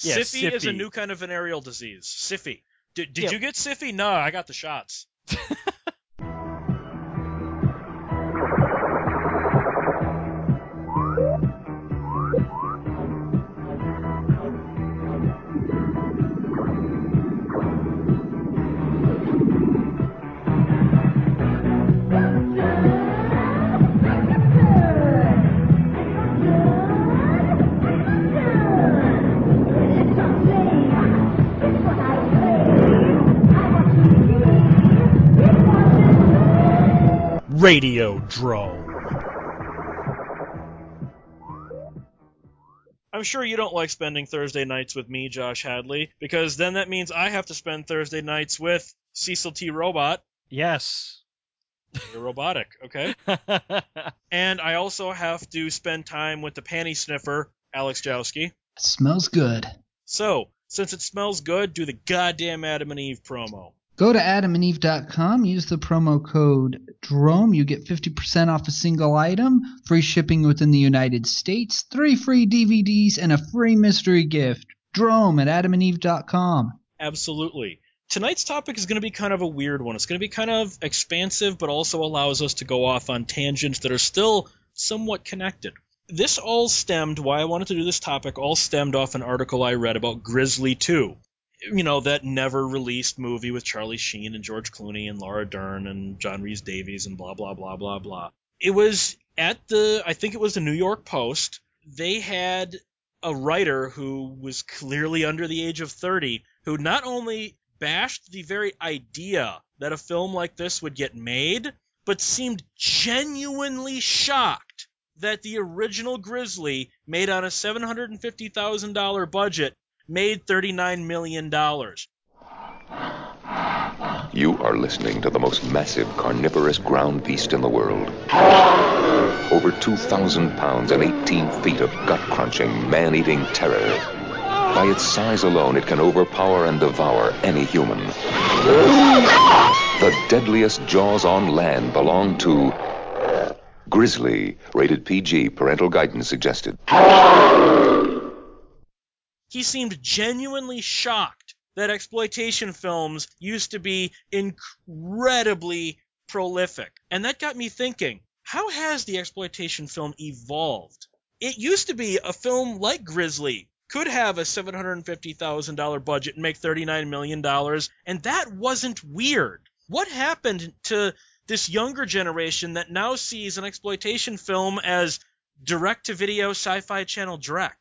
Yeah, Siffy is a new kind of venereal disease. Siffy. Did, did Yeah. you get Siffy? No, I got the shots. Radio Drome. I'm sure you don't like spending Thursday nights with me, Josh Hadley, because then that means I have to spend Thursday nights with Cecil T. Robot. Yes. You're robotic, okay? And I also have to spend time with the panty sniffer, Alex Jowski. Smells good. So, since it smells good, do the goddamn Adam and Eve promo. Go to adamandeve.com, use the promo code DROME. You get 50% off a single item, free shipping within the United States, three free DVDs, and a free mystery gift. Drome at adamandeve.com. Absolutely. Tonight's topic is going to be kind of a weird one. It's going to be kind of expansive, but also allows us to go off on tangents that are still somewhat connected. This all stemmed, why I wanted to do this topic, all stemmed off an article I read about Grizzly 2. You know, that never released movie with Charlie Sheen and George Clooney and Laura Dern and John Rhys Davies and blah, blah, blah, blah, blah. It was at the, I think it was the New York Post. They had a writer who was clearly under the age of 30 who not only bashed the very idea that a film like this would get made, but seemed genuinely shocked that the original Grizzly, made on a $750,000 budget, made $39 million. You are listening to the most massive carnivorous ground beast in the world. Over 2,000 pounds and 18 feet of gut crunching, man eating terror. By its size alone, it can overpower and devour any human. The deadliest jaws on land belong to Grizzly, rated PG, parental guidance suggested. He seemed genuinely shocked that exploitation films used to be incredibly prolific. And that got me thinking, how has the exploitation film evolved? It used to be a film like Grizzly could have a $750,000 budget and make $39 million, and that wasn't weird. What happened to this younger generation that now sees an exploitation film as direct to video sci fi channel Drek?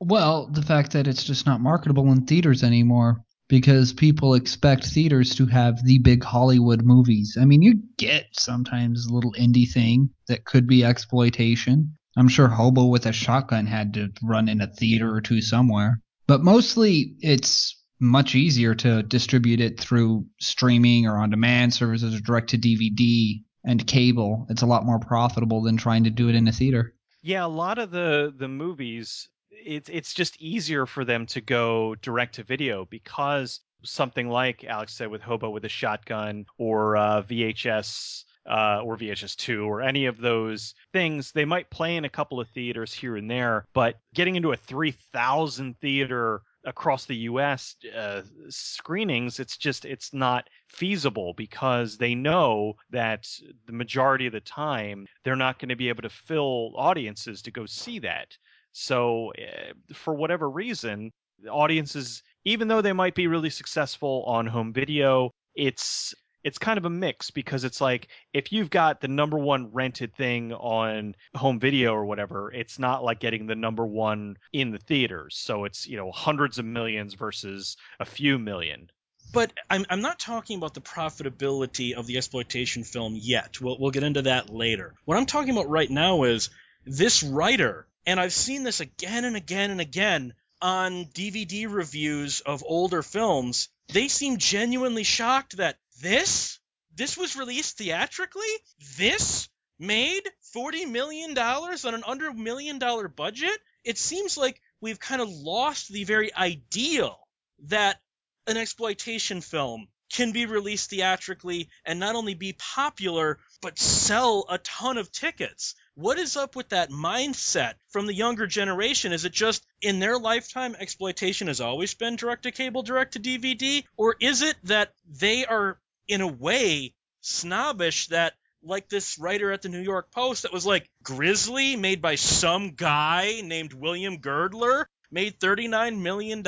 Well, the fact that it's just not marketable in theaters anymore because people expect theaters to have the big Hollywood movies. I mean, you get sometimes a little indie thing that could be exploitation. I'm sure Hobo with a Shotgun had to run in a theater or two somewhere. But mostly it's much easier to distribute it through streaming or on demand services or direct to DVD and cable. It's a lot more profitable than trying to do it in a theater. Yeah, a lot of the the movies it's it's just easier for them to go direct to video because something like Alex said with Hobo with a shotgun or uh, VHS uh, or VHS 2 or any of those things, they might play in a couple of theaters here and there, but getting into a 3,000 theater across the US uh, screenings it's just it's not feasible because they know that the majority of the time they're not going to be able to fill audiences to go see that so uh, for whatever reason audiences even though they might be really successful on home video it's it's kind of a mix because it's like if you've got the number one rented thing on home video or whatever, it's not like getting the number one in the theaters. So it's, you know, hundreds of millions versus a few million. But I'm, I'm not talking about the profitability of the exploitation film yet. We'll, we'll get into that later. What I'm talking about right now is this writer, and I've seen this again and again and again on DVD reviews of older films, they seem genuinely shocked that this, this was released theatrically? This made $40 million on an under million dollar budget? It seems like we've kind of lost the very ideal that an exploitation film can be released theatrically and not only be popular but sell a ton of tickets. What is up with that mindset from the younger generation? Is it just in their lifetime exploitation has always been direct to cable, direct to DVD? Or is it that they are, in a way, snobbish that like this writer at the New York Post that was like Grizzly made by some guy named William Girdler made $39 million.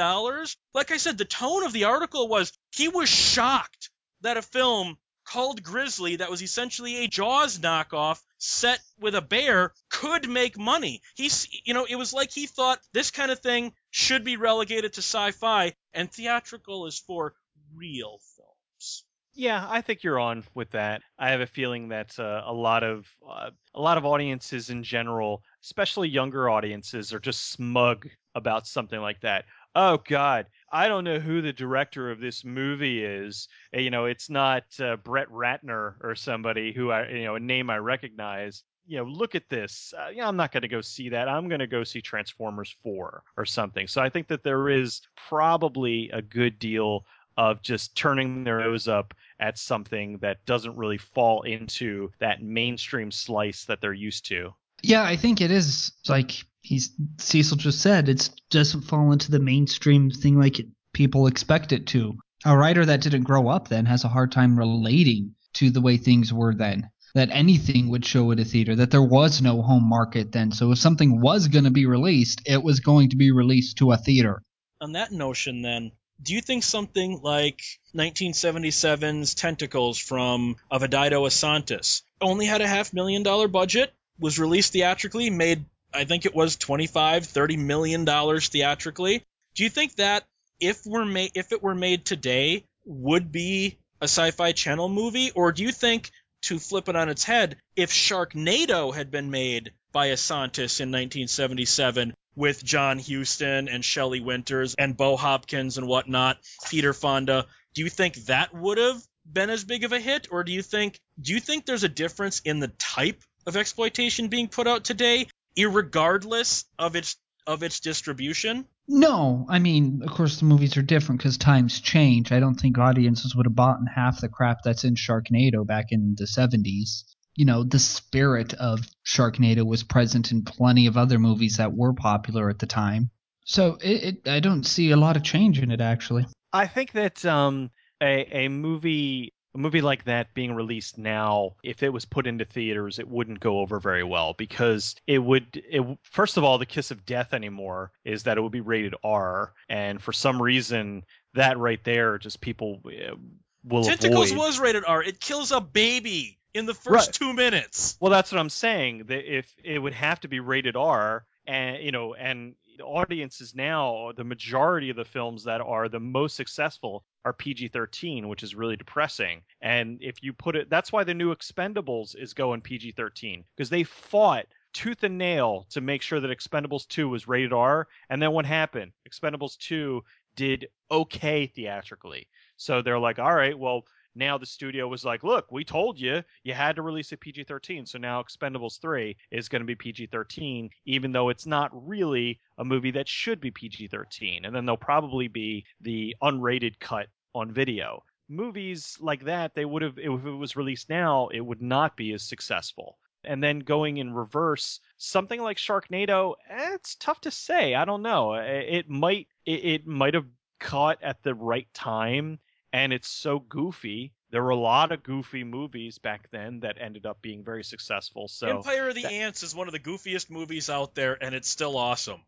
Like I said, the tone of the article was he was shocked that a film called Grizzly that was essentially a Jaws knockoff set with a bear could make money. He's, you know, it was like he thought this kind of thing should be relegated to sci-fi and theatrical is for real films. Yeah, I think you're on with that. I have a feeling that uh, a lot of uh, a lot of audiences in general, especially younger audiences, are just smug about something like that. Oh God, I don't know who the director of this movie is. Uh, You know, it's not uh, Brett Ratner or somebody who I, you know, a name I recognize. You know, look at this. Uh, I'm not going to go see that. I'm going to go see Transformers 4 or something. So I think that there is probably a good deal of just turning their nose up at something that doesn't really fall into that mainstream slice that they're used to. Yeah, I think it is like he's Cecil just said. It doesn't fall into the mainstream thing like people expect it to. A writer that didn't grow up then has a hard time relating to the way things were then. That anything would show at a theater. That there was no home market then. So if something was going to be released, it was going to be released to a theater. On that notion, then, do you think something like 1977's Tentacles from Ovidio Assonitis only had a half million dollar budget, was released theatrically, made I think it was 25, 30 million dollars theatrically. Do you think that if were made if it were made today would be a sci-fi channel movie or do you think to flip it on its head if Sharknado had been made by Assonitis in 1977 with John Huston and Shelley Winters and Bo Hopkins and whatnot, Peter Fonda, do you think that would have been as big of a hit or do you think do you think there's a difference in the type of exploitation being put out today irregardless of its of its distribution No, I mean, of course, the movies are different because times change. I don't think audiences would have bought in half the crap that's in Sharknado back in the 70s. You know, the spirit of Sharknado was present in plenty of other movies that were popular at the time. So it, it, I don't see a lot of change in it, actually. I think that um, a a movie a movie like that being released now, if it was put into theaters, it wouldn't go over very well because it would. It first of all, the kiss of death anymore is that it would be rated R, and for some reason, that right there, just people uh, will Tentacles avoid. was rated R. It kills a baby in the first Right. two minutes. Well, that's what I'm saying. That if it would have to be rated R, and you know, and the audiences now, the majority of the films that are the most successful are PG-13, which is really depressing. And if you put it, that's why the new Expendables is going PG-13 because they fought tooth and nail to make sure that Expendables 2 was rated R. And then what happened? Expendables 2 did okay theatrically. So they're like, all right, well, now the studio was like, look, we told you you had to release a PG 13. So now Expendables 3 is going to be PG 13, even though it's not really a movie that should be PG 13. And then there'll probably be the unrated cut on video. Movies like that, they would have, if it was released now, it would not be as successful. And then going in reverse, something like Sharknado, eh, it's tough to say. I don't know. It, it might, it, it might have caught at the right time and it's so goofy. There were a lot of goofy movies back then that ended up being very successful. So Empire of the that- Ants is one of the goofiest movies out there, and it's still awesome.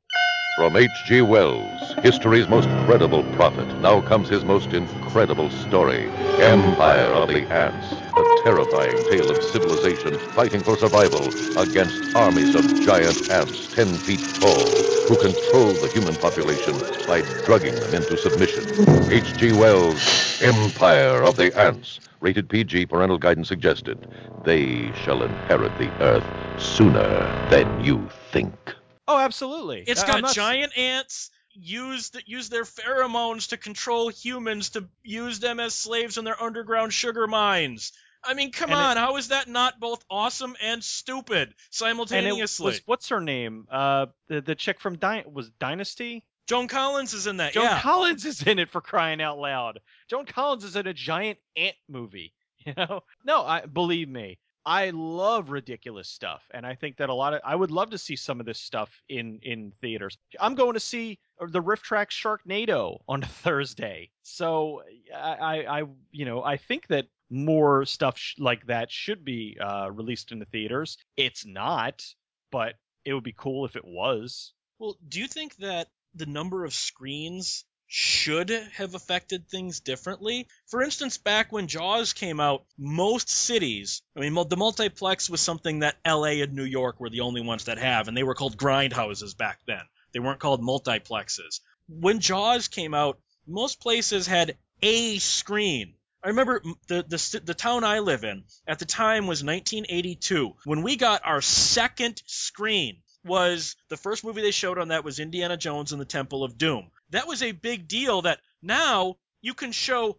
From H.G. Wells, history's most credible prophet, now comes his most incredible story Empire of the Ants. A terrifying tale of civilization fighting for survival against armies of giant ants 10 feet tall who control the human population by drugging them into submission. H.G. Wells' Empire of the Ants. Rated PG, parental guidance suggested. They shall inherit the earth sooner than you think. oh, absolutely. It's I- got not giant ants use the, use their pheromones to control humans to use them as slaves in their underground sugar mines. I mean, come And it- on, how is that not both awesome and stupid And it simultaneously? was what's her name? Uh, the the chick from Dy- was Dynasty. Joan Collins is in that. Joan yeah. Collins is in it for crying out loud. Joan Collins is in a giant ant movie. You know? No, I believe me. I love ridiculous stuff, and I think that a lot of I would love to see some of this stuff in in theaters. I'm going to see the RiffTrax Sharknado on Thursday, so I, I, I you know I think that more stuff sh- like that should be uh, released in the theaters. It's not, but it would be cool if it was. Well, do you think that the number of screens should have affected things differently. For instance, back when Jaws came out, most cities, I mean, the multiplex was something that LA and New York were the only ones that have, and they were called grindhouses back then. They weren't called multiplexes. When Jaws came out, most places had a screen. I remember the, the the town I live in at the time was 1982 when we got our second screen was the first movie they showed on that was Indiana Jones and the Temple of Doom. That was a big deal that now you can show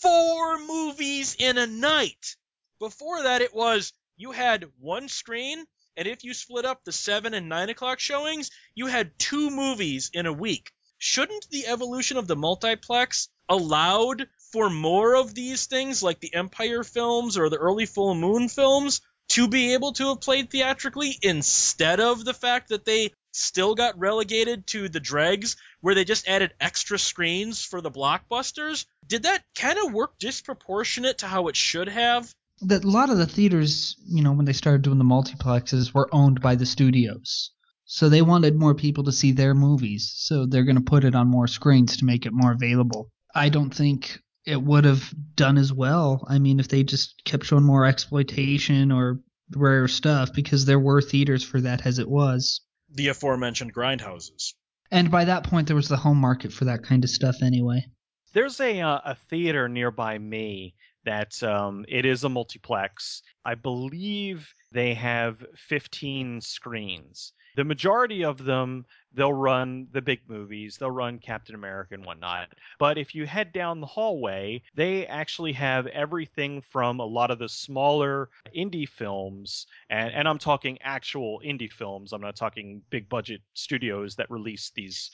four movies in a night. Before that, it was you had one screen, and if you split up the 7 and 9 o'clock showings, you had two movies in a week. Shouldn't the evolution of the multiplex allowed for more of these things like the Empire films or the early Full Moon films to be able to have played theatrically instead of the fact that they still got relegated to the dregs where they just added extra screens for the blockbusters. Did that kind of work disproportionate to how it should have? That a lot of the theaters, you know, when they started doing the multiplexes, were owned by the studios. So they wanted more people to see their movies. So they're going to put it on more screens to make it more available. I don't think it would have done as well. I mean, if they just kept showing more exploitation or rare stuff, because there were theaters for that as it was. The aforementioned grindhouses. And by that point, there was the home market for that kind of stuff anyway. There's a uh, a theater nearby me that um, it is a multiplex. I believe they have 15 screens. The majority of them, they'll run the big movies, they'll run Captain America and whatnot. But if you head down the hallway, they actually have everything from a lot of the smaller indie films, and, and I'm talking actual indie films. I'm not talking big budget studios that release these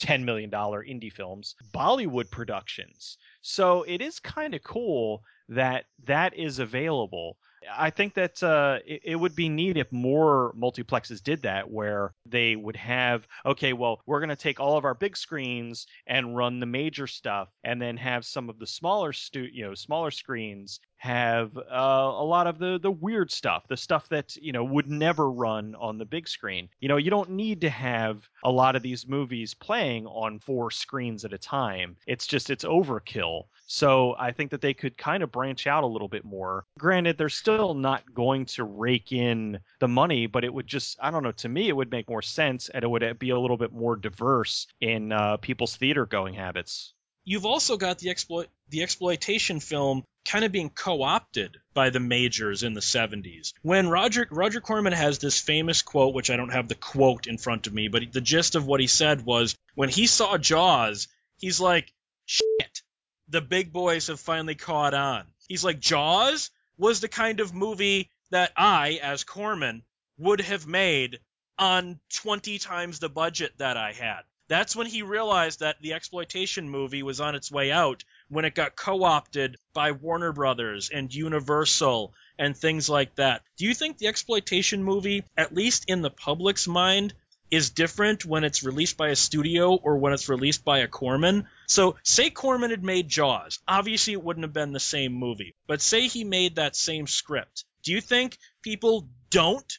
$10 million indie films, Bollywood productions. So it is kind of cool that that is available. I think that uh, it, it, would be neat if more multiplexes did that, where they would have, okay, well, we're going to take all of our big screens and run the major stuff, and then have some of the smaller stu- you know, smaller screens have uh, a lot of the the weird stuff, the stuff that you know would never run on the big screen. You know, you don't need to have a lot of these movies playing on four screens at a time. It's just it's overkill. So I think that they could kind of branch out a little bit more. Granted, they're still not going to rake in the money, but it would just I don't know. To me, it would make more sense, and it would be a little bit more diverse in uh, people's theater going habits you've also got the exploit the exploitation film kind of being co-opted by the majors in the 70s. When Roger Roger Corman has this famous quote, which I don't have the quote in front of me, but the gist of what he said was when he saw Jaws, he's like, "Shit, the big boys have finally caught on." He's like, "Jaws was the kind of movie that I, as Corman, would have made on 20 times the budget that I had." That's when he realized that the exploitation movie was on its way out when it got co-opted by Warner Brothers and Universal and things like that. Do you think the exploitation movie, at least in the public's mind, is different when it's released by a studio or when it's released by a Corman? So, say Corman had made Jaws. Obviously, it wouldn't have been the same movie. But say he made that same script. Do you think people don't,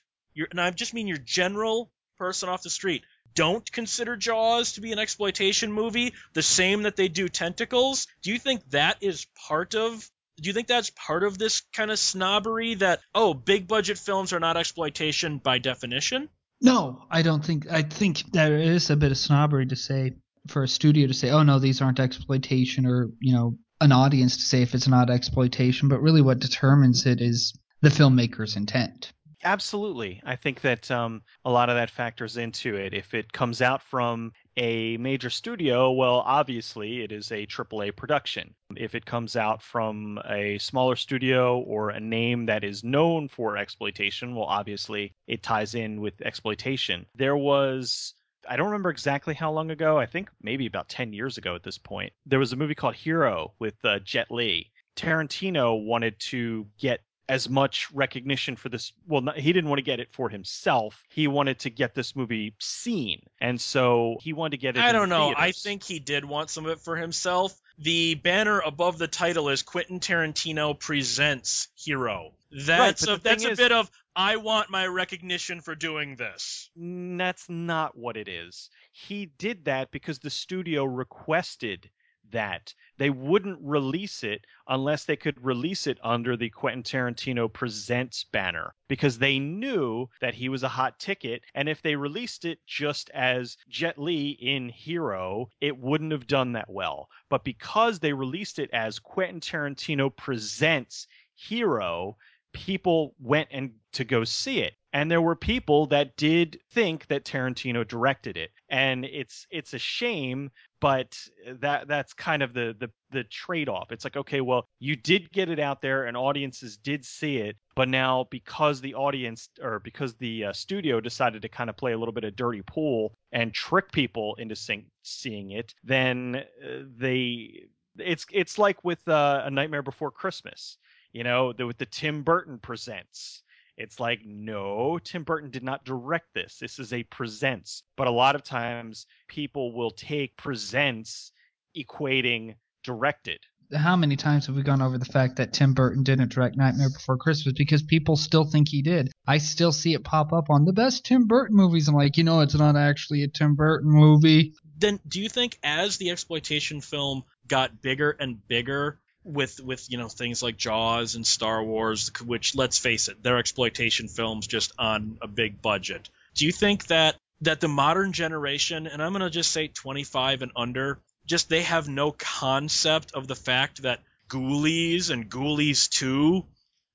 and I just mean your general person off the street, don't consider Jaws to be an exploitation movie, the same that they do Tentacles, do you think that is part of do you think that's part of this kind of snobbery that oh, big budget films are not exploitation by definition? No, I don't think I think there is a bit of snobbery to say for a studio to say, "Oh no, these aren't exploitation," or you know, an audience to say if it's not exploitation. But really, what determines it is the filmmaker's intent. Absolutely. I think that um, a lot of that factors into it. If it comes out from a major studio, well, obviously it is a AAA production. If it comes out from a smaller studio or a name that is known for exploitation, well, obviously it ties in with exploitation. There was I don't remember exactly how long ago. I think maybe about 10 years ago at this point. There was a movie called Hero with uh, Jet Li. Tarantino wanted to get as much recognition for this. Well, not, he didn't want to get it for himself. He wanted to get this movie seen, and so he wanted to get it. I don't know. theaters. I think he did want some of it for himself. The banner above the title is Quentin Tarantino presents Hero. That's but a that's a is- bit of I want my recognition for doing this. That's not what it is. He did that because the studio requested that. They wouldn't release it unless they could release it under the Quentin Tarantino Presents banner because they knew that he was a hot ticket. And if they released it just as Jet Li in Hero, it wouldn't have done that well. But because they released it as Quentin Tarantino Presents Hero, people went and to go see it and there were people that did think that Tarantino directed it and it's it's a shame but that that's kind of the the the trade-off it's like okay well you did get it out there and audiences did see it but now because the audience or because the uh, studio decided to kind of play a little bit of dirty pool and trick people into sing- seeing it then uh, they it's it's like with uh, a nightmare before christmas you know, the, with the Tim Burton presents. It's like, no, Tim Burton did not direct this. This is a presents. But a lot of times people will take presents equating directed. How many times have we gone over the fact that Tim Burton didn't direct Nightmare Before Christmas because people still think he did? I still see it pop up on the best Tim Burton movies. I'm like, you know, it's not actually a Tim Burton movie. Then do you think as the exploitation film got bigger and bigger with with you know things like Jaws and Star Wars, which let's face it, they're exploitation films just on a big budget. Do you think that that the modern generation, and I'm gonna just say 25 and under, just they have no concept of the fact that Ghoulies and Ghoulies 2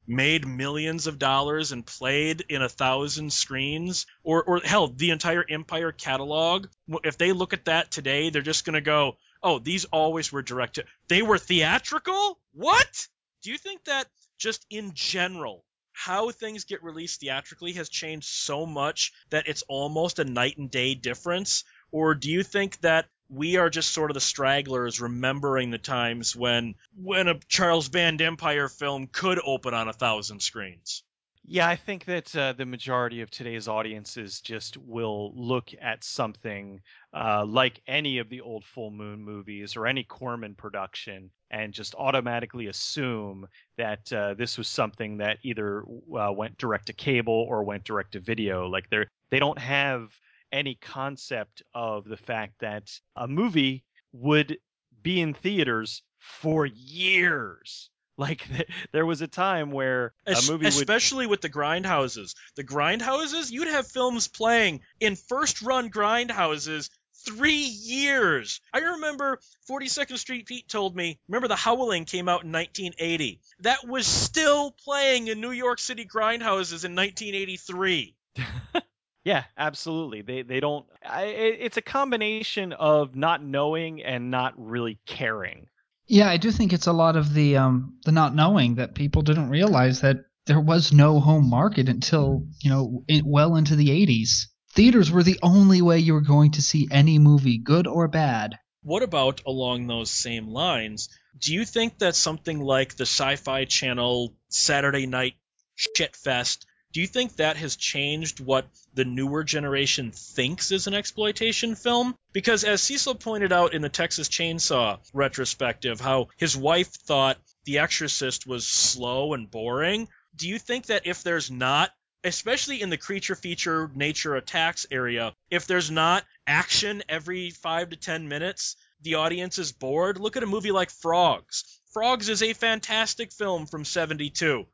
made millions of dollars and played in a thousand screens, or or hell, the entire Empire catalog. If they look at that today, they're just gonna go, "Oh, these always were directed. They were theatrical. What?" Do you think that just in general, how things get released theatrically has changed so much that it's almost a night and day difference? Or do you think that we are just sort of the stragglers remembering the times when when a Charles Band Empire film could open on a thousand screens? Yeah, I think that uh, the majority of today's audiences just will look at something uh, like any of the old Full Moon movies or any Corman production and just automatically assume that uh, this was something that either uh, went direct to cable or went direct to video. Like they they don't have any concept of the fact that a movie would be in theaters for years. Like there was a time where a movie would especially with the grindhouses. The grindhouses, you'd have films playing in first run grindhouses three years. I remember 42nd Street Pete told me, remember The Howling came out in 1980. That was still playing in New York City grindhouses in 1983. Yeah, absolutely. They they don't. I, it's a combination of not knowing and not really caring. Yeah, I do think it's a lot of the um the not knowing that people didn't realize that there was no home market until you know in, well into the 80s. Theaters were the only way you were going to see any movie, good or bad. What about along those same lines? Do you think that something like the Sci Fi Channel Saturday Night Shit Fest, do you think that has changed what the newer generation thinks is an exploitation film? Because as Cecil pointed out in the Texas Chainsaw retrospective, how his wife thought The Exorcist was slow and boring. Do you think that if there's not especially in the creature feature nature attacks area, if there's not action every five to ten minutes, the audience is bored. Look at a movie like Frogs. Frogs is a fantastic film from 72.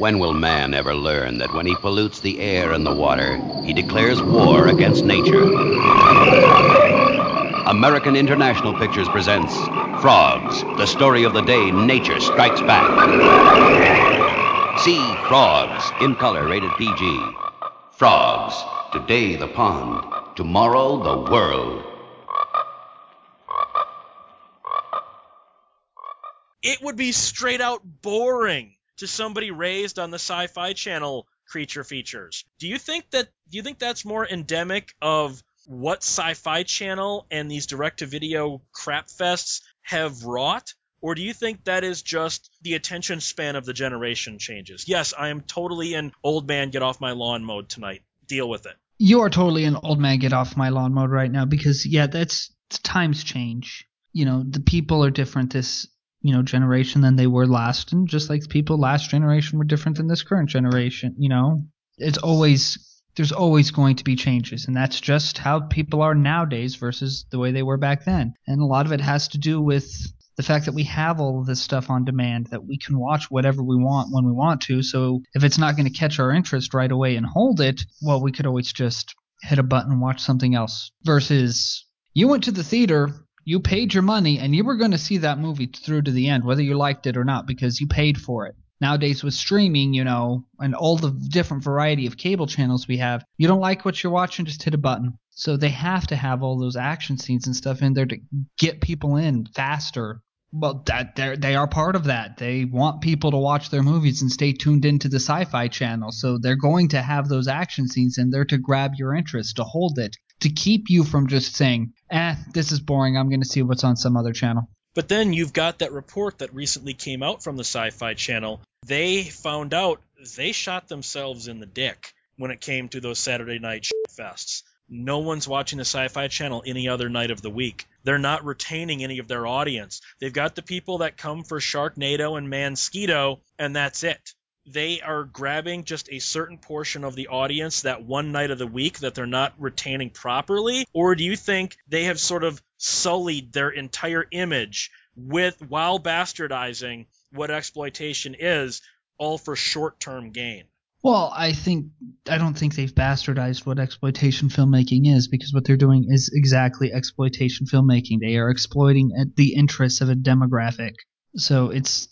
When will man ever learn that when he pollutes the air and the water, he declares war against nature? American International Pictures presents Frogs, the story of the day nature strikes back. See Frogs, in color rated PG. Frogs, today the pond, tomorrow the world. It would be straight out boring to somebody raised on the Sci-Fi Channel creature features. Do you think that do you think that's more endemic of what Sci-Fi Channel and these direct-to-video crap fests have wrought? Or do you think that is just the attention span of the generation changes? Yes, I am totally in old man get off my lawn mode tonight. Deal with it. You are totally an old man get off my lawn mode right now because yeah, that's times change. You know, the people are different this you know generation than they were last, and just like people last generation were different than this current generation. You know, it's always there's always going to be changes, and that's just how people are nowadays versus the way they were back then. And a lot of it has to do with the fact that we have all this stuff on demand, that we can watch whatever we want when we want to. So if it's not going to catch our interest right away and hold it, well, we could always just hit a button watch something else. Versus you went to the theater, you paid your money, and you were going to see that movie through to the end, whether you liked it or not, because you paid for it. Nowadays, with streaming, you know, and all the different variety of cable channels we have, you don't like what you're watching, just hit a button. So they have to have all those action scenes and stuff in there to get people in faster. Well, that they they are part of that. They want people to watch their movies and stay tuned into the Sci-Fi Channel, so they're going to have those action scenes in there to grab your interest, to hold it, to keep you from just saying, "Eh, this is boring. I'm going to see what's on some other channel." But then you've got that report that recently came out from the Sci Fi Channel. They found out they shot themselves in the dick when it came to those Saturday night fests. No one's watching the Sci Fi Channel any other night of the week. They're not retaining any of their audience. They've got the people that come for Sharknado and Mansquito, and that's it they are grabbing just a certain portion of the audience that one night of the week that they're not retaining properly? Or do you think they have sort of sullied their entire image with while bastardizing what exploitation is, all for short term gain? Well, I think I don't think they've bastardized what exploitation filmmaking is because what they're doing is exactly exploitation filmmaking. They are exploiting uh, the interests of a demographic. So it's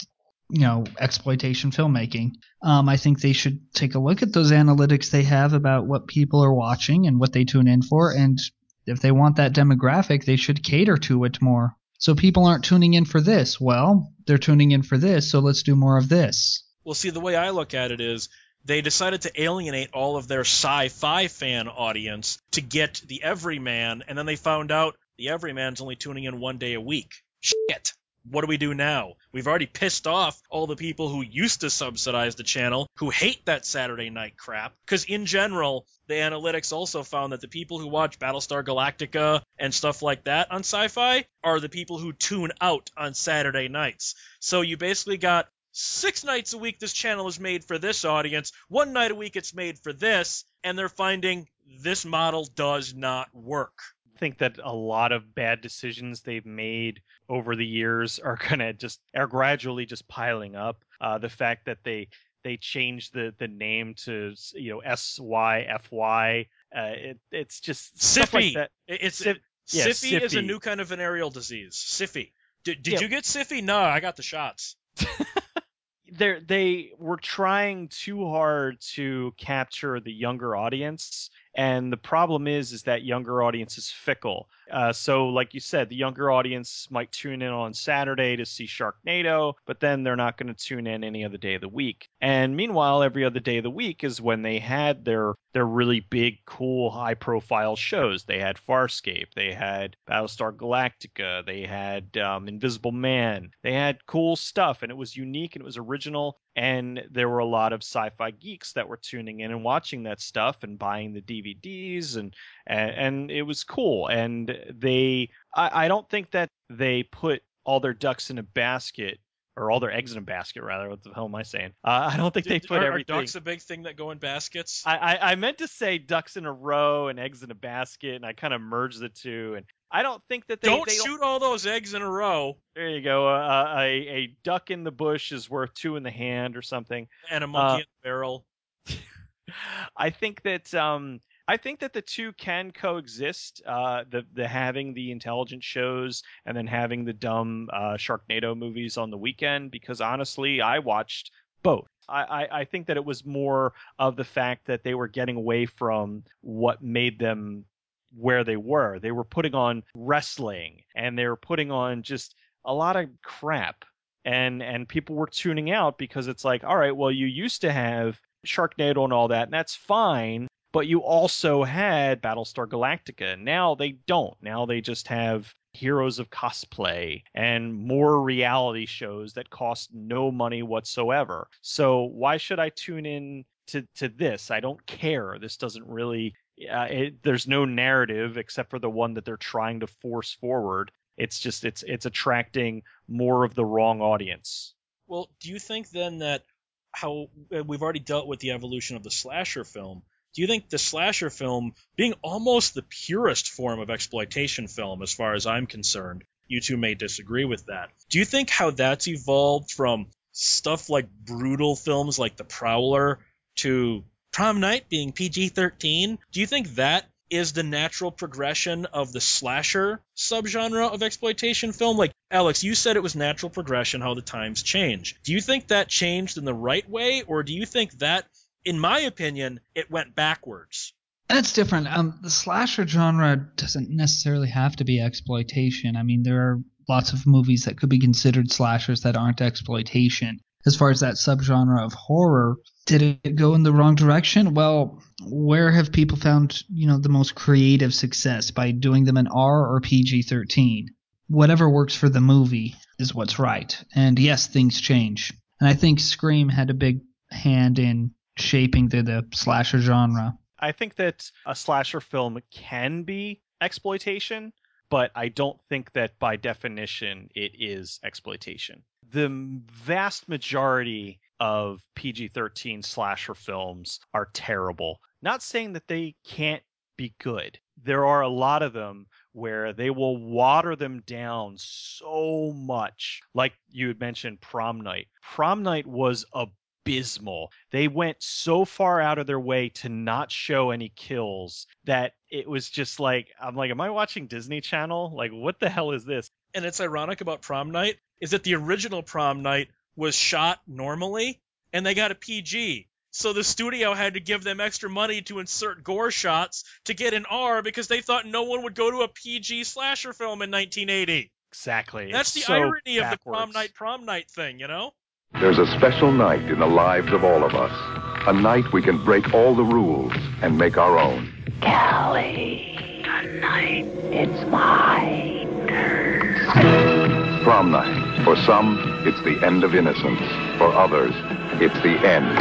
you know exploitation filmmaking. Um, I think they should take a look at those analytics they have about what people are watching and what they tune in for, and if they want that demographic, they should cater to it more. So people aren't tuning in for this. Well, they're tuning in for this, so let's do more of this. Well, see, the way I look at it is they decided to alienate all of their sci-fi fan audience to get the everyman, and then they found out the everyman's only tuning in one day a week. Shit what do we do now? We've already pissed off all the people who used to subsidize the channel, who hate that Saturday night crap. Because in general, the analytics also found that the people who watch Battlestar Galactica and stuff like that on sci fi are the people who tune out on Saturday nights. So you basically got six nights a week this channel is made for this audience, one night a week it's made for this, and they're finding this model does not work think that a lot of bad decisions they've made over the years are gonna just are gradually just piling up. Uh, the fact that they they changed the the name to you know S Y F Y. Uh, it's just Siffy. Like it's Sif- yeah, Siffy, is a new kind of venereal disease. Siffy. Did, did yeah. you get Siffy? No, I got the shots. they they were trying too hard to capture the younger audience and the problem is is that younger audience is fickle uh, so like you said the younger audience might tune in on saturday to see sharknado but then they're not going to tune in any other day of the week. And meanwhile every other day of the week is when they had their their really big cool high profile shows. They had farscape they had battlestar galactica they had um, invisible man. They had cool stuff and it was unique and it was original and there were a lot of sci-fi geeks that were tuning in and watching that stuff and buying the DVDs and and, and it was cool. And they I, I don't think that they put all their ducks in a basket or all their eggs in a basket rather what the hell am i saying uh, i don't think they put are, everything are ducks a big thing that go in baskets I, I, I meant to say ducks in a row and eggs in a basket and i kind of merged the two and I don't think that they don't they shoot don't... all those eggs in a row. There you go. Uh, a a duck in the bush is worth two in the hand, or something. And a monkey uh, in the barrel. I think that um, I think that the two can coexist. Uh, the the having the intelligent shows and then having the dumb uh, Sharknado movies on the weekend. Because honestly, I watched both. I, I, think that it was more of the fact that they were getting away from what made them where they were. They were putting on wrestling and they were putting on just a lot of crap. And and people were tuning out because it's like, all right, well, you used to have Sharknado and all that, and that's fine. But you also had Battlestar Galactica. Now they don't. Now they just have heroes of cosplay and more reality shows that cost no money whatsoever. So why should I tune in to, to this? I don't care. This doesn't really. Uh, it, there's no narrative except for the one that they're trying to force forward. It's just it's it's attracting more of the wrong audience. Well, do you think then that how uh, we've already dealt with the evolution of the slasher film? Do you think the slasher film, being almost the purest form of exploitation film, as far as I'm concerned, you two may disagree with that. Do you think how that's evolved from stuff like brutal films like The Prowler to Prom Night being PG 13? Do you think that is the natural progression of the slasher subgenre of exploitation film? Like, Alex, you said it was natural progression how the times change. Do you think that changed in the right way, or do you think that, in my opinion, it went backwards? That's different. Um, the slasher genre doesn't necessarily have to be exploitation. I mean, there are lots of movies that could be considered slashers that aren't exploitation as far as that subgenre of horror. Did it go in the wrong direction? Well, where have people found, you know, the most creative success by doing them in R or PG-13? Whatever works for the movie is what's right. And yes, things change. And I think Scream had a big hand in shaping the, the slasher genre. I think that a slasher film can be exploitation, but I don't think that by definition it is exploitation. The vast majority of PG 13 slasher films are terrible. Not saying that they can't be good. There are a lot of them where they will water them down so much. Like you had mentioned, Prom Night. Prom Night was abysmal. They went so far out of their way to not show any kills that it was just like, I'm like, am I watching Disney Channel? Like, what the hell is this? And it's ironic about Prom Night is that the original Prom Night was shot normally and they got a PG. So the studio had to give them extra money to insert gore shots to get an R because they thought no one would go to a PG slasher film in 1980. Exactly. That's It's the so irony of the prom night prom night thing, you know? There's a special night in the lives of all of us. A night we can break all the rules and make our own. Callie, tonight it's my turn. Prom night. For some, it's the end of innocence. For others, it's the end.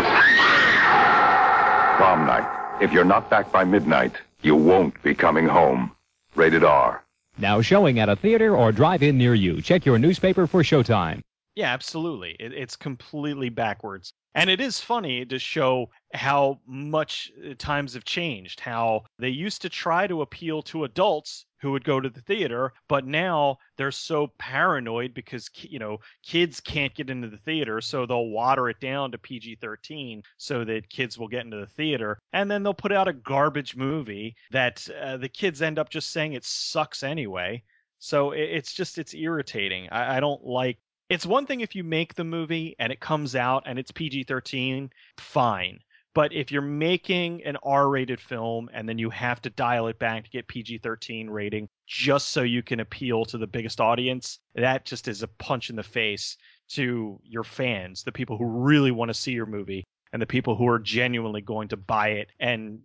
Prom night. If you're not back by midnight, you won't be coming home. Rated R. Now showing at a theater or drive-in near you. Check your newspaper for showtime. Yeah, absolutely. It, it's completely backwards. And it is funny to show how much uh, times have changed, how they used to try to appeal to adults who would go to the theater, but now they're so paranoid because, you know, kids can't get into the theater, so they'll water it down to PG 13 so that kids will get into the theater. And then they'll put out a garbage movie that uh, the kids end up just saying it sucks anyway. So it's just, it's irritating. I, I don't like it's one thing if you make the movie and it comes out and it's PG 13, fine. But if you're making an R rated film and then you have to dial it back to get PG 13 rating just so you can appeal to the biggest audience, that just is a punch in the face to your fans, the people who really want to see your movie and the people who are genuinely going to buy it and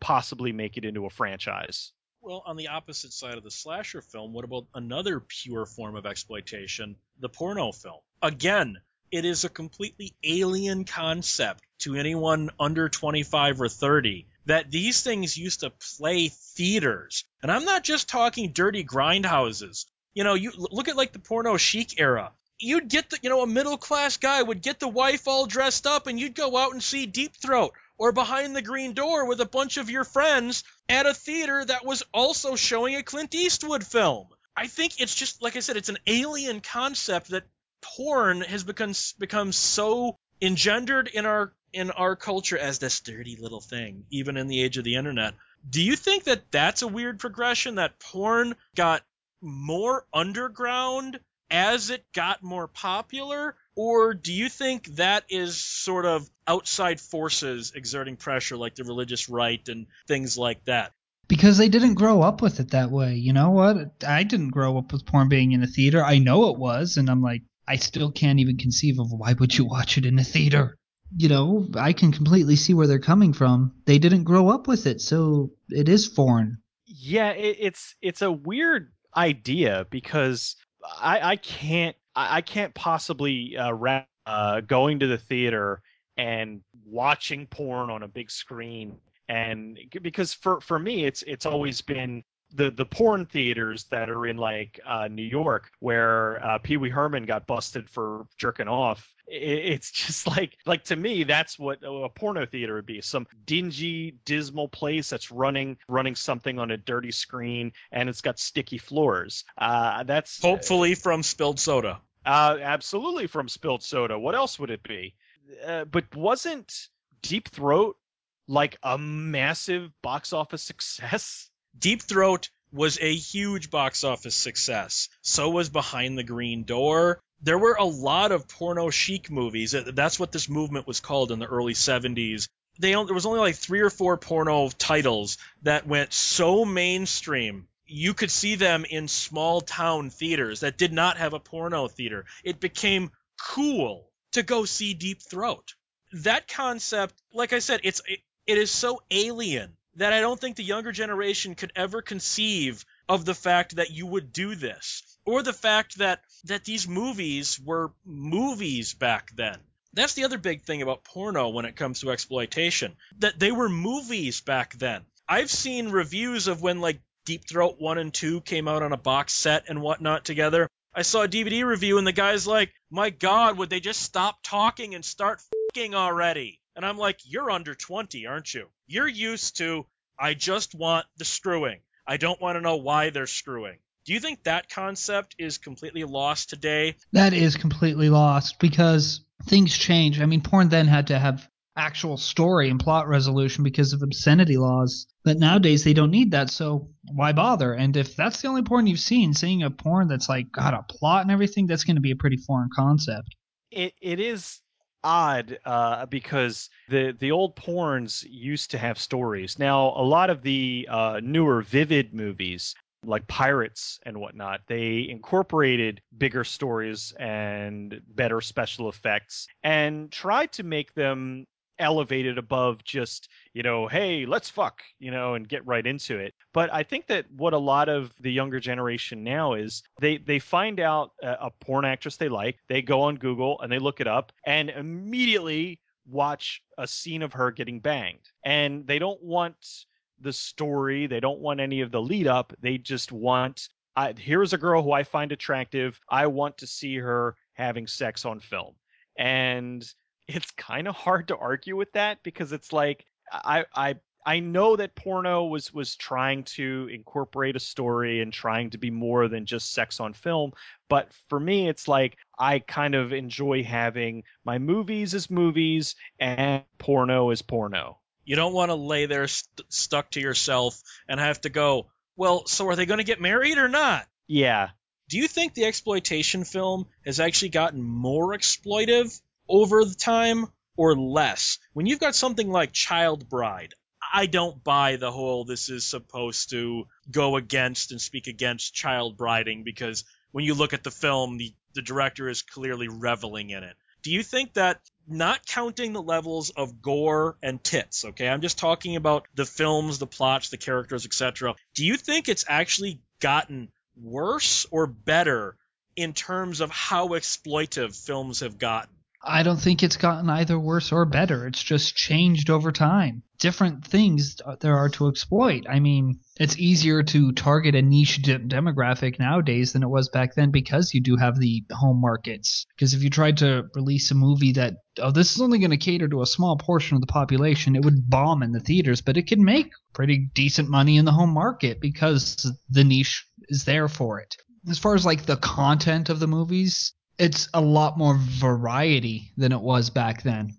possibly make it into a franchise. Well, on the opposite side of the slasher film, what about another pure form of exploitation, the porno film? Again, it is a completely alien concept to anyone under 25 or 30 that these things used to play theaters. And I'm not just talking dirty grindhouses. You know, you look at like the porno chic era. You'd get the, you know, a middle class guy would get the wife all dressed up and you'd go out and see Deep Throat or Behind the Green Door with a bunch of your friends at a theater that was also showing a Clint Eastwood film. I think it's just like I said, it's an alien concept that porn has become become so engendered in our in our culture as this dirty little thing, even in the age of the internet. Do you think that that's a weird progression that porn got more underground as it got more popular? Or do you think that is sort of outside forces exerting pressure like the religious right and things like that? Because they didn't grow up with it that way. You know what? I didn't grow up with porn being in a theater. I know it was, and I'm like, I still can't even conceive of why would you watch it in a theater. you know, I can completely see where they're coming from. They didn't grow up with it, so it is foreign. Yeah, it, it's it's a weird idea because I, I can't I, I can't possibly uh, wrap uh, going to the theater and watching porn on a big screen and because for for me it's it's always been the the porn theaters that are in like uh, New York, where uh, Pee Wee Herman got busted for jerking off. It, it's just like like to me that's what a porno theater would be some dingy dismal place that's running running something on a dirty screen and it's got sticky floors uh that's Hopefully from spilled soda. Uh absolutely from spilled soda what else would it be uh, but wasn't deep throat like a massive box office success Deep Throat was a huge box office success. So was Behind the Green Door. There were a lot of porno chic movies. That's what this movement was called in the early 70s. They, there was only like three or four porno titles that went so mainstream. You could see them in small town theaters that did not have a porno theater. It became cool to go see Deep Throat. That concept, like I said, it's it, it is so alien that I don't think the younger generation could ever conceive of the fact that you would do this or the fact that that these movies were movies back then. That's the other big thing about porno when it comes to exploitation. That they were movies back then. I've seen reviews of when like Deep Throat 1 and 2 came out on a box set and whatnot together. I saw a DVD review and the guy's like, "My god, would they just stop talking and start fucking already?" And I'm like, "You're under 20, aren't you?" You're used to, I just want the screwing. I don't want to know why they're screwing. Do you think that concept is completely lost today? That is completely lost because things change. I mean, porn then had to have actual story and plot resolution because of obscenity laws. But nowadays they don't need that, so why bother? And if that's the only porn you've seen, seeing a porn that's like got a plot and everything, that's going to be a pretty foreign concept. It it is odd uh, because the the old porns used to have stories. Now a lot of the uh, newer vivid movies like pirates and whatnot they incorporated bigger stories and better special effects and tried to make them elevated above just you know hey let's fuck you know and get right into it. But i think that what a lot of the younger generation now is they they find out a, a porn actress they like they go on google and they look it up and immediately watch a scene of her getting banged. And they don't want the story they don't want any of the lead up they just want I, here's a girl who i find attractive i want to see her having sex on film. And it's kind of hard to argue with that because it's like I I I know that porno was was trying to incorporate a story and trying to be more than just sex on film, but for me it's like I kind of enjoy having my movies as movies and porno as porno. You don't want to lay there st- stuck to yourself and have to go, well, so are they going to get married or not? Yeah. Do you think the exploitation film has actually gotten more exploitive over the time or less? When you've got something like Child Bride, I don't buy the whole this is supposed to go against and speak against child briding because when you look at the film, the, the director is clearly reveling in it. Do you think that not counting the levels of gore and tits, okay? I'm just talking about the films, the plots, the characters, etc. Do you think it's actually gotten worse or better in terms of how exploitive films have gotten? I don't think it's gotten either worse or better. It's just changed over time. Different things there are to exploit. I mean, it's easier to target a niche de- demographic nowadays than it was back then because you do have the home markets. Because if you tried to release a movie that, oh, this is only going to cater to a small portion of the population, it would bomb in the theaters, but it can make pretty decent money in the home market because the niche is there for it. As far as like the content of the movies, it's a lot more variety than it was back then.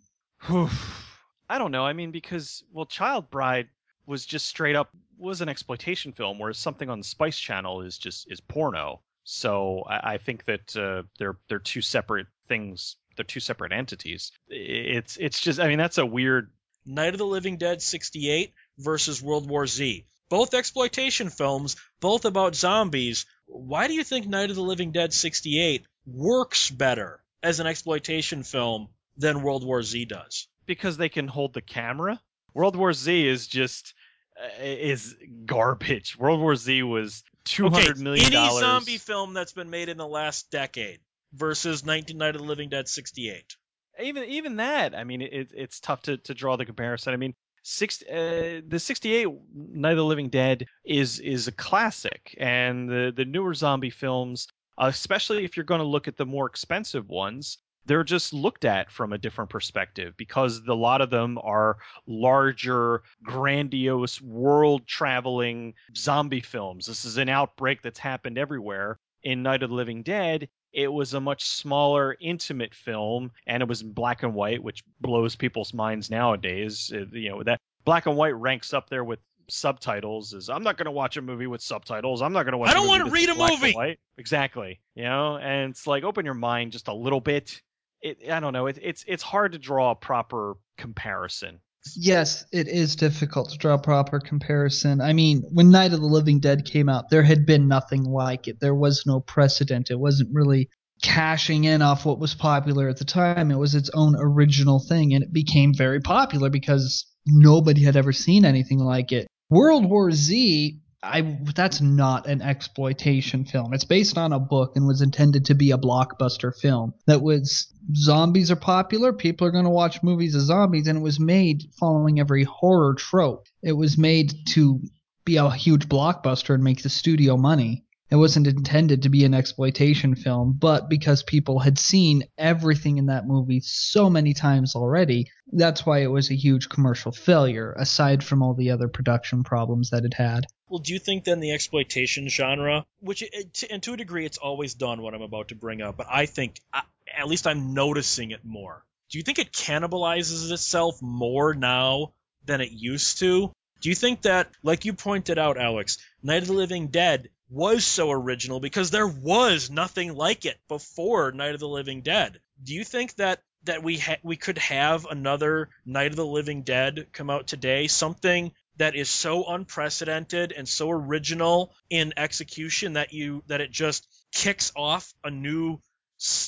I don't know. I mean, because well, Child Bride was just straight up was an exploitation film, whereas something on the Spice Channel is just is porno. So I, I think that uh, they're they're two separate things. They're two separate entities. It's it's just I mean that's a weird. Night of the Living Dead 68 versus World War Z. Both exploitation films, both about zombies. Why do you think Night of the Living Dead 68 works better as an exploitation film than World War Z does. because they can hold the camera. World War Z is just uh, is garbage. World War Z was two hundred okay, million any zombie film that's been made in the last decade versus 19 Night of the Living Dead 68. even even that, I mean, it, it's tough to, to draw the comparison. I mean, six uh, the sixty eight Night of the Living Dead is is a classic, and the the newer zombie films, especially if you're going to look at the more expensive ones. They're just looked at from a different perspective because a lot of them are larger, grandiose, world traveling zombie films. This is an outbreak that's happened everywhere. In Night of the Living Dead, it was a much smaller, intimate film, and it was black and white, which blows people's minds nowadays. Uh, You know that black and white ranks up there with subtitles. Is I'm not going to watch a movie with subtitles. I'm not going to watch. I don't wanna read a movie. white. Exactly. You know, and it's like open your mind just a little bit. It, I don't know. It, it's it's hard to draw a proper comparison. Yes, it is difficult to draw a proper comparison. I mean, when Night of the Living Dead came out, there had been nothing like it. There was no precedent. It wasn't really cashing in off what was popular at the time. It was its own original thing, and it became very popular because nobody had ever seen anything like it. World War Z, I that's not an exploitation film. It's based on a book and was intended to be a blockbuster film. That was zombies are popular, people are going to watch movies of zombies and it was made following every horror trope. It was made to be a huge blockbuster and make the studio money. It wasn't intended to be an exploitation film, but because people had seen everything in that movie so many times already, that's why it was a huge commercial failure, aside from all the other production problems that it had. Well, do you think then the exploitation genre, which and to a degree it's always done what I'm about to bring up, but I think at least I'm noticing it more. Do you think it cannibalizes itself more now than it used to? Do you think that, like you pointed out, Alex, Night of the Living Dead was so original because there was nothing like it before Night of the Living Dead? Do you think that that we ha- we could have another Night of the Living Dead come out today, something that is so unprecedented and so original in execution that you that it just kicks off a new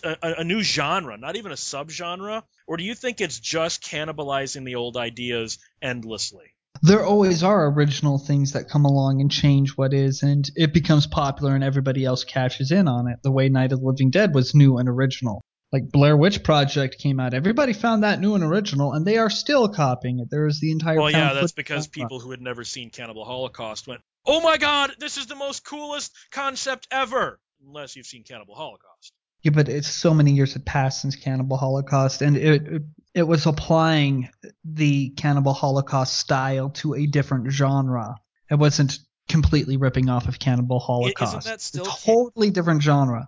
a new genre, not even a subgenre? Or do you think it's just cannibalizing the old ideas endlessly? There always are original things that come along and change what is, and it becomes popular and everybody else catches in on it. The way Night of the Living Dead was new and original. Like Blair Witch Project came out, everybody found that new and original, and they are still copying it. There is the entire. Well, yeah, that's because people who had never seen Cannibal Holocaust went, "Oh my God, this is the most coolest concept ever!" Unless you've seen Cannibal Holocaust. Yeah, but it's so many years had passed since Cannibal Holocaust, and it it, it was applying the Cannibal Holocaust style to a different genre. It wasn't completely ripping off of Cannibal Holocaust. that still it's a totally different genre?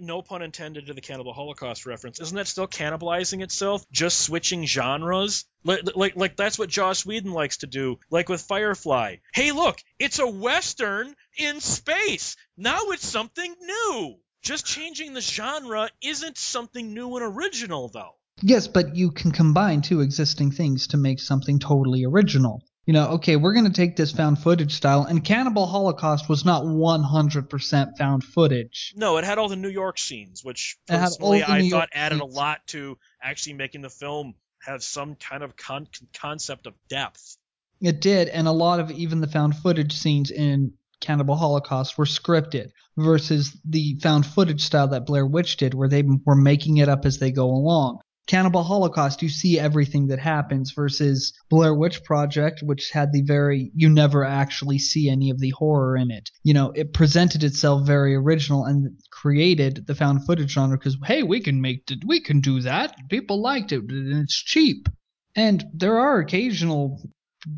No pun intended to the Cannibal Holocaust reference. Isn't that still cannibalizing itself? Just switching genres? Like, like, like that's what Joss Whedon likes to do. Like with Firefly. Hey, look, it's a western in space. Now it's something new. Just changing the genre isn't something new and original, though. Yes, but you can combine two existing things to make something totally original. You know, okay, we're going to take this found footage style, and Cannibal Holocaust was not 100% found footage. No, it had all the New York scenes, which personally I New thought York added a lot to actually making the film have some kind of con- concept of depth. It did, and a lot of even the found footage scenes in Cannibal Holocaust were scripted versus the found footage style that Blair Witch did, where they were making it up as they go along. Cannibal Holocaust, you see everything that happens versus Blair Witch Project, which had the very, you never actually see any of the horror in it. You know, it presented itself very original and created the found footage genre because, hey, we can make, we can do that. People liked it and it's cheap. And there are occasional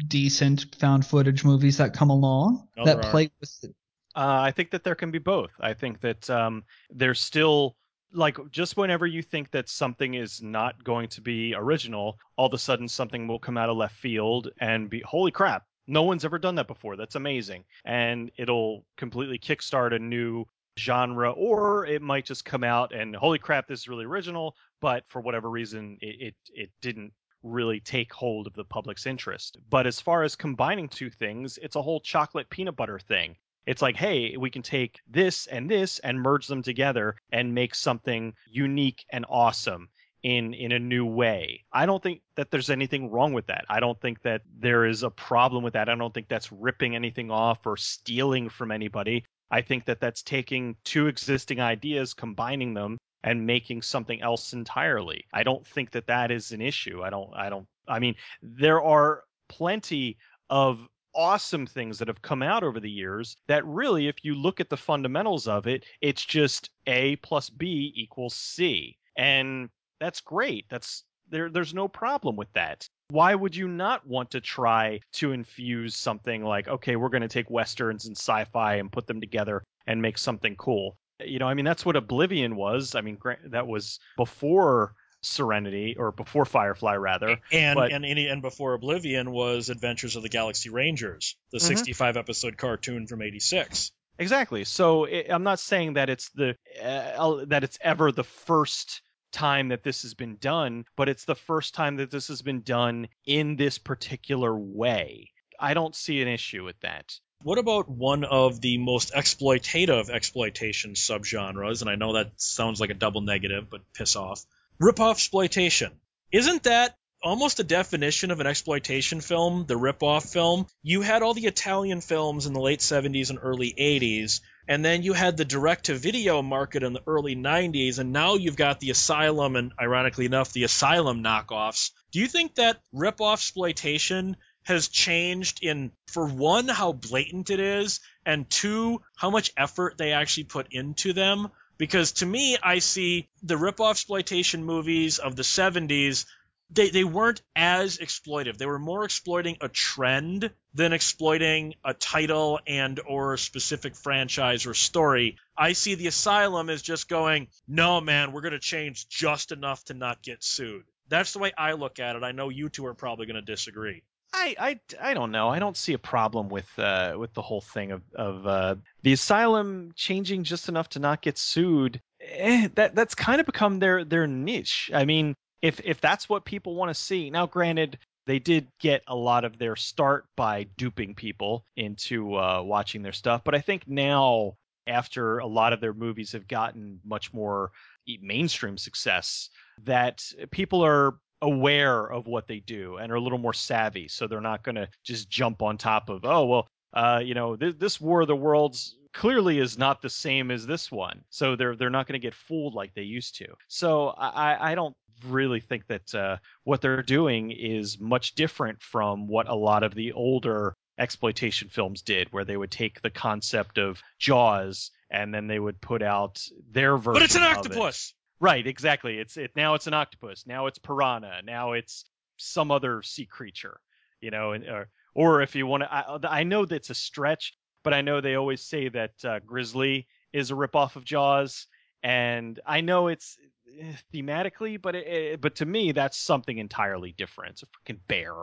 decent found footage movies that come along Oh, that there are. play with Uh, I think that there can be both. I think that um, there's still like just whenever you think that something is not going to be original, all of a sudden something will come out of left field and be holy crap. No one's ever done that before. That's amazing. And it'll completely kickstart a new genre or it might just come out and holy crap this is really original, but for whatever reason it it, it didn't really take hold of the public's interest. But as far as combining two things, it's a whole chocolate peanut butter thing. It's like, hey, we can take this and this and merge them together and make something unique and awesome in in a new way. I don't think that there's anything wrong with that. I don't think that there is a problem with that. I don't think that's ripping anything off or stealing from anybody. I think that that's taking two existing ideas, combining them and making something else entirely. I don't think that that is an issue. I don't I don't I mean there are plenty of awesome things that have come out over the years that really if you look at the fundamentals of it it's just a plus b equals c. And that's great. That's there there's no problem with that. Why would you not want to try to infuse something like okay we're going to take westerns and sci-fi and put them together and make something cool? You know i mean that's what oblivion was. I mean that was before Serenity or before Firefly rather. And but, and and before Oblivion was Adventures of the Galaxy Rangers, the mm-hmm. 65 episode cartoon from 86. Exactly. So it, I'm not saying that it's the uh, that it's ever the first time that this has been done, but it's the first time that this has been done in this particular way. I don't see an issue with that. What about one of the most exploitative exploitation subgenres? And I know that sounds like a double negative, but piss off ripoff exploitation. Isn't that almost a definition of an exploitation film, the ripoff film? You had all the Italian films in the late 70s and early 80s, and then you had the direct to video market in the early 90s, and now you've got the Asylum and, ironically enough, the Asylum knockoffs. Do you think that ripoff exploitation has changed in, for one, how blatant it is, and two, how much effort they actually put into them? Because to me, I see the rip-off exploitation movies of the 70s, they, they weren't as exploitive. They were more exploiting a trend than exploiting a title and or specific franchise or story. I see the Asylum as just going, no man, we're going to change just enough to not get sued. That's the way I look at it. I know you two are probably going to disagree. I, I, I don't know. I don't see a problem with uh, with the whole thing of of uh, the asylum changing just enough to not get sued. Eh, that that's kind of become their their niche. I mean, if if that's what people want to see. Now, granted, they did get a lot of their start by duping people into uh, watching their stuff, but I think now after a lot of their movies have gotten much more mainstream success that people are aware of what they do and are a little more savvy so they're not going to just jump on top of oh well uh, you know th- this war of the worlds clearly is not the same as this one. So they're they're not going to get fooled like they used to. So i i don't really think that uh, what they're doing is much different from what a lot of the older exploitation films did where they would take the concept of jaws and then they would put out their version but it's an octopus Right, exactly. It's it now it's an octopus. Now it's piranha. Now it's some other sea creature. You know, and or, or if you want to, I, I know that's a stretch, but I know they always say that uh, Grizzly is a ripoff of Jaws, and I know it's eh, thematically, but it, it, but to me that's something entirely different. It's a freaking bear.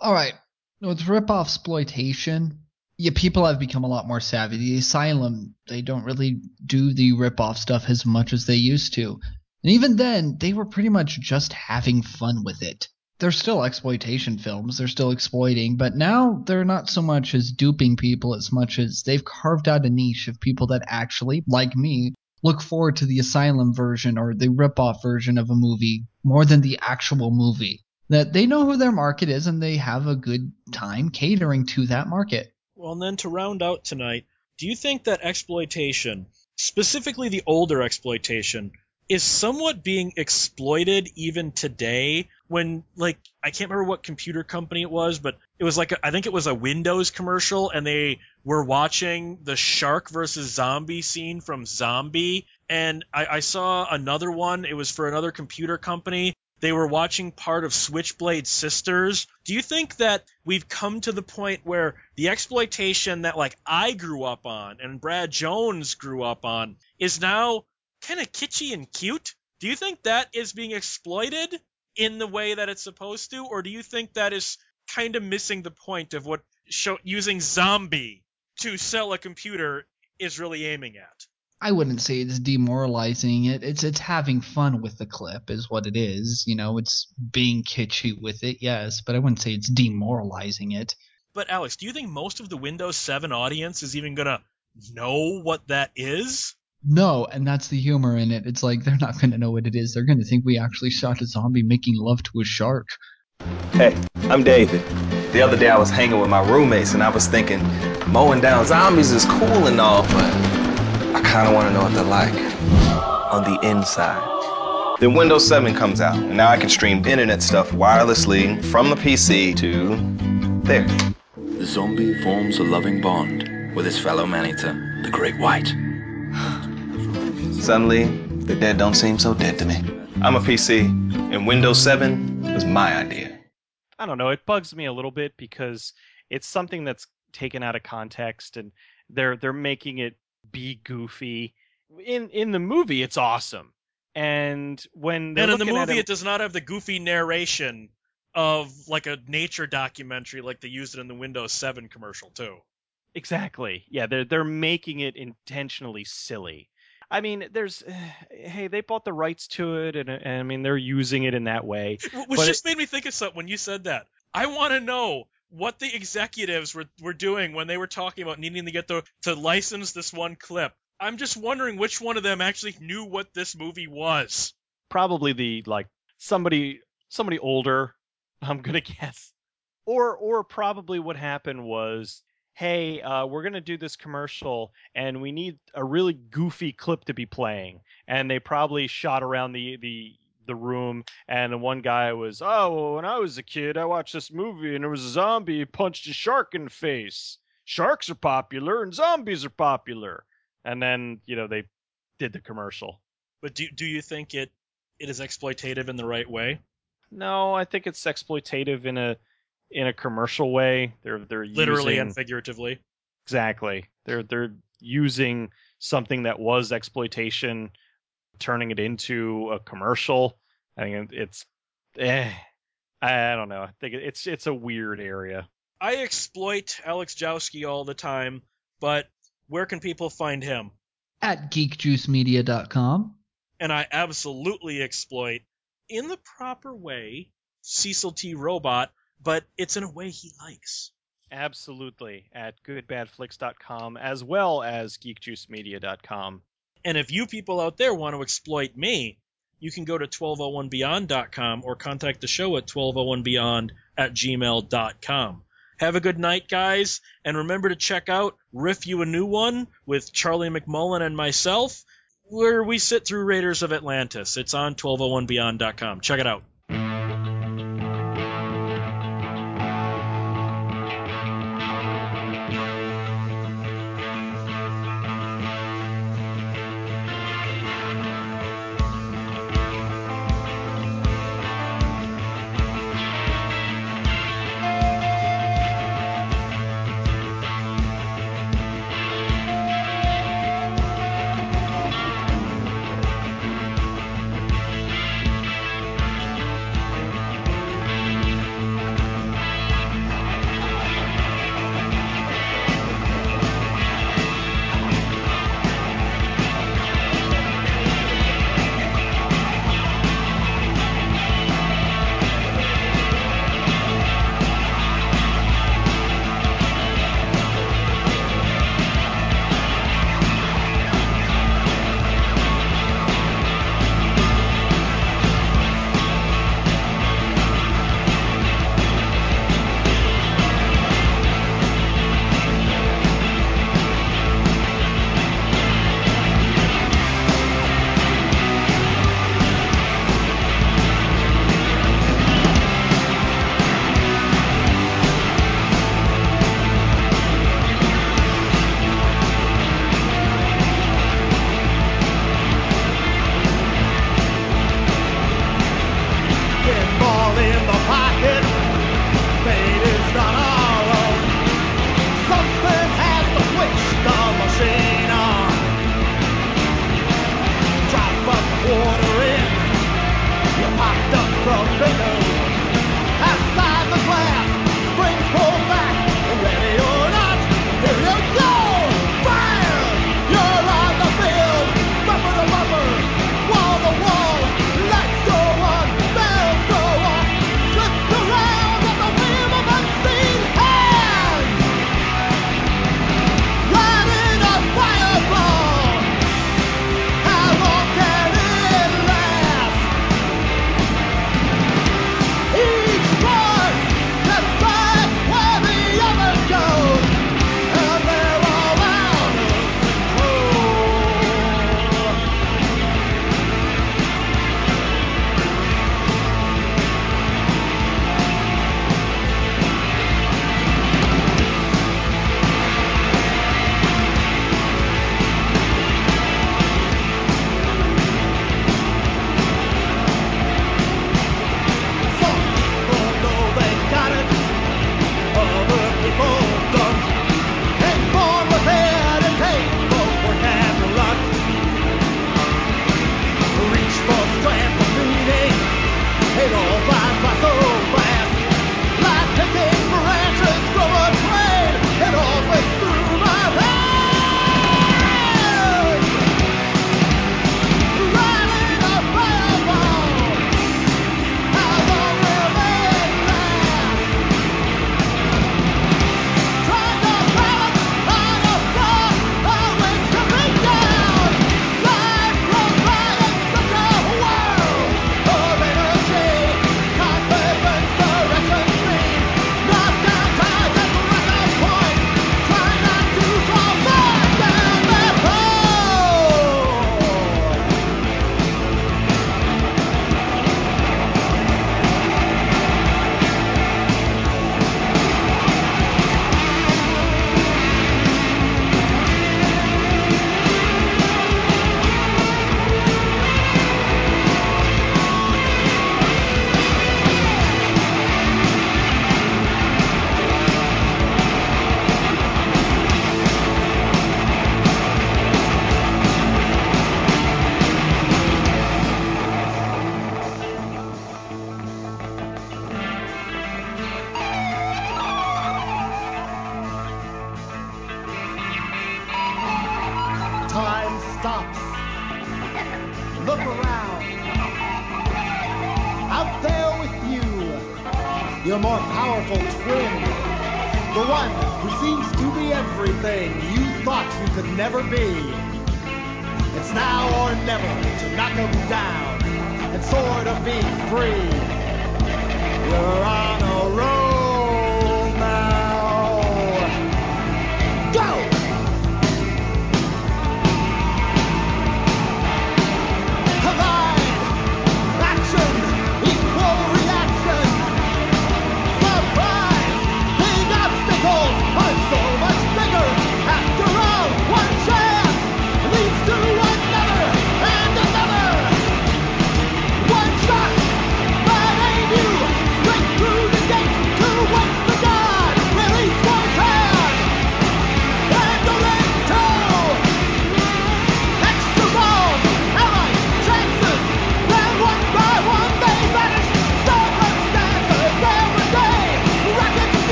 All right, with ripoff exploitation, yeah, people have become a lot more savvy. The Asylum, they don't really do the ripoff stuff as much as they used to. And even then, they were pretty much just having fun with it. They're still exploitation films, they're still exploiting, but now they're not so much as duping people as much as they've carved out a niche of people that actually, like me, look forward to the Asylum version or the ripoff version of a movie more than the actual movie. That they know who their market is and they have a good time catering to that market. Well, and then to round out tonight, do you think that exploitation, specifically the older exploitation, is somewhat being exploited even today when like I can't remember what computer company it was, but it was like a, I think it was a Windows commercial and they were watching the shark versus zombie scene from Zombie and I, I saw another one. It was for another computer company. They were watching part of Switchblade Sisters. Do you think that we've come to the point where the exploitation that like I grew up on and Brad Jones grew up on is now kind of kitschy and cute. Do you think that is being exploited in the way that it's supposed to, or do you think that is kind of missing the point of what show, using zombie to sell a computer is really aiming at? I wouldn't say it's demoralizing it. It's it's having fun with the clip is what it is. You know, it's being kitschy with it, yes, but I wouldn't say it's demoralizing it. But Alex, do you think most of the Windows 7 audience is even gonna know what that is? No, and that's the humor in it. It's like they're not going to know what it is. They're going to think we actually shot a zombie making love to a shark. Hey, I'm David. The other day I was hanging with my roommates and I was thinking, mowing down zombies is cool and all, but I kind of want to know what they're like on the inside. Then Windows 7 comes out, and now I can stream internet stuff wirelessly from the PC to there. The zombie forms a loving bond with his fellow man-eater, the Great White. Suddenly, the dead don't seem so dead to me. I'm a PC, and Windows 7 was my idea. I don't know. It bugs me a little bit because it's something that's taken out of context, and they're they're making it be goofy. In in the movie, it's awesome, and when they're And in the movie, it- it does not have the goofy narration of like a nature documentary like they used it in the Windows 7 commercial too. Exactly. Yeah, they're they're making it intentionally silly. I mean, there's hey, they bought the rights to it, and, and I mean they're using it in that way. Which just made me think of something when you said that. I want to know what the executives were, were doing when they were talking about needing to get the to license this one clip. I'm just wondering which one of them actually knew what this movie was. Probably the like somebody somebody older. I'm gonna guess, or or probably what happened was. Hey, uh, we're gonna do this commercial, and we need a really goofy clip to be playing. And they probably shot around the the the room, and one guy was, "Oh, well, when I was a kid, I watched this movie, and there was a zombie punched a shark in the face. Sharks are popular, and zombies are popular." And then you know they did the commercial. But do do you think it it is exploitative in the right way? No, I think it's exploitative in a in a commercial way. They're they're Literally using, and figuratively. exactly. They're they're using something that was exploitation, turning it into a commercial. I think it's eh, I don't know. I think it's it's a weird area. I exploit Alex Jowski all the time, but where can people find him? At geekjuicemedia.com. And I absolutely exploit, in the proper way, Cecil T. Robot, but it's in a way he likes. Absolutely at goodbadflix.com as well as geekjuicemedia.com. And if you people out there want to exploit me, you can go to 1201beyond.com or contact the show at 1201beyond at gmail.com. Have a good night, guys, and remember to check out Riff You a New One with Charlie McMullen and myself, where we sit through Raiders of Atlantis. It's on 1201beyond.com. Check it out.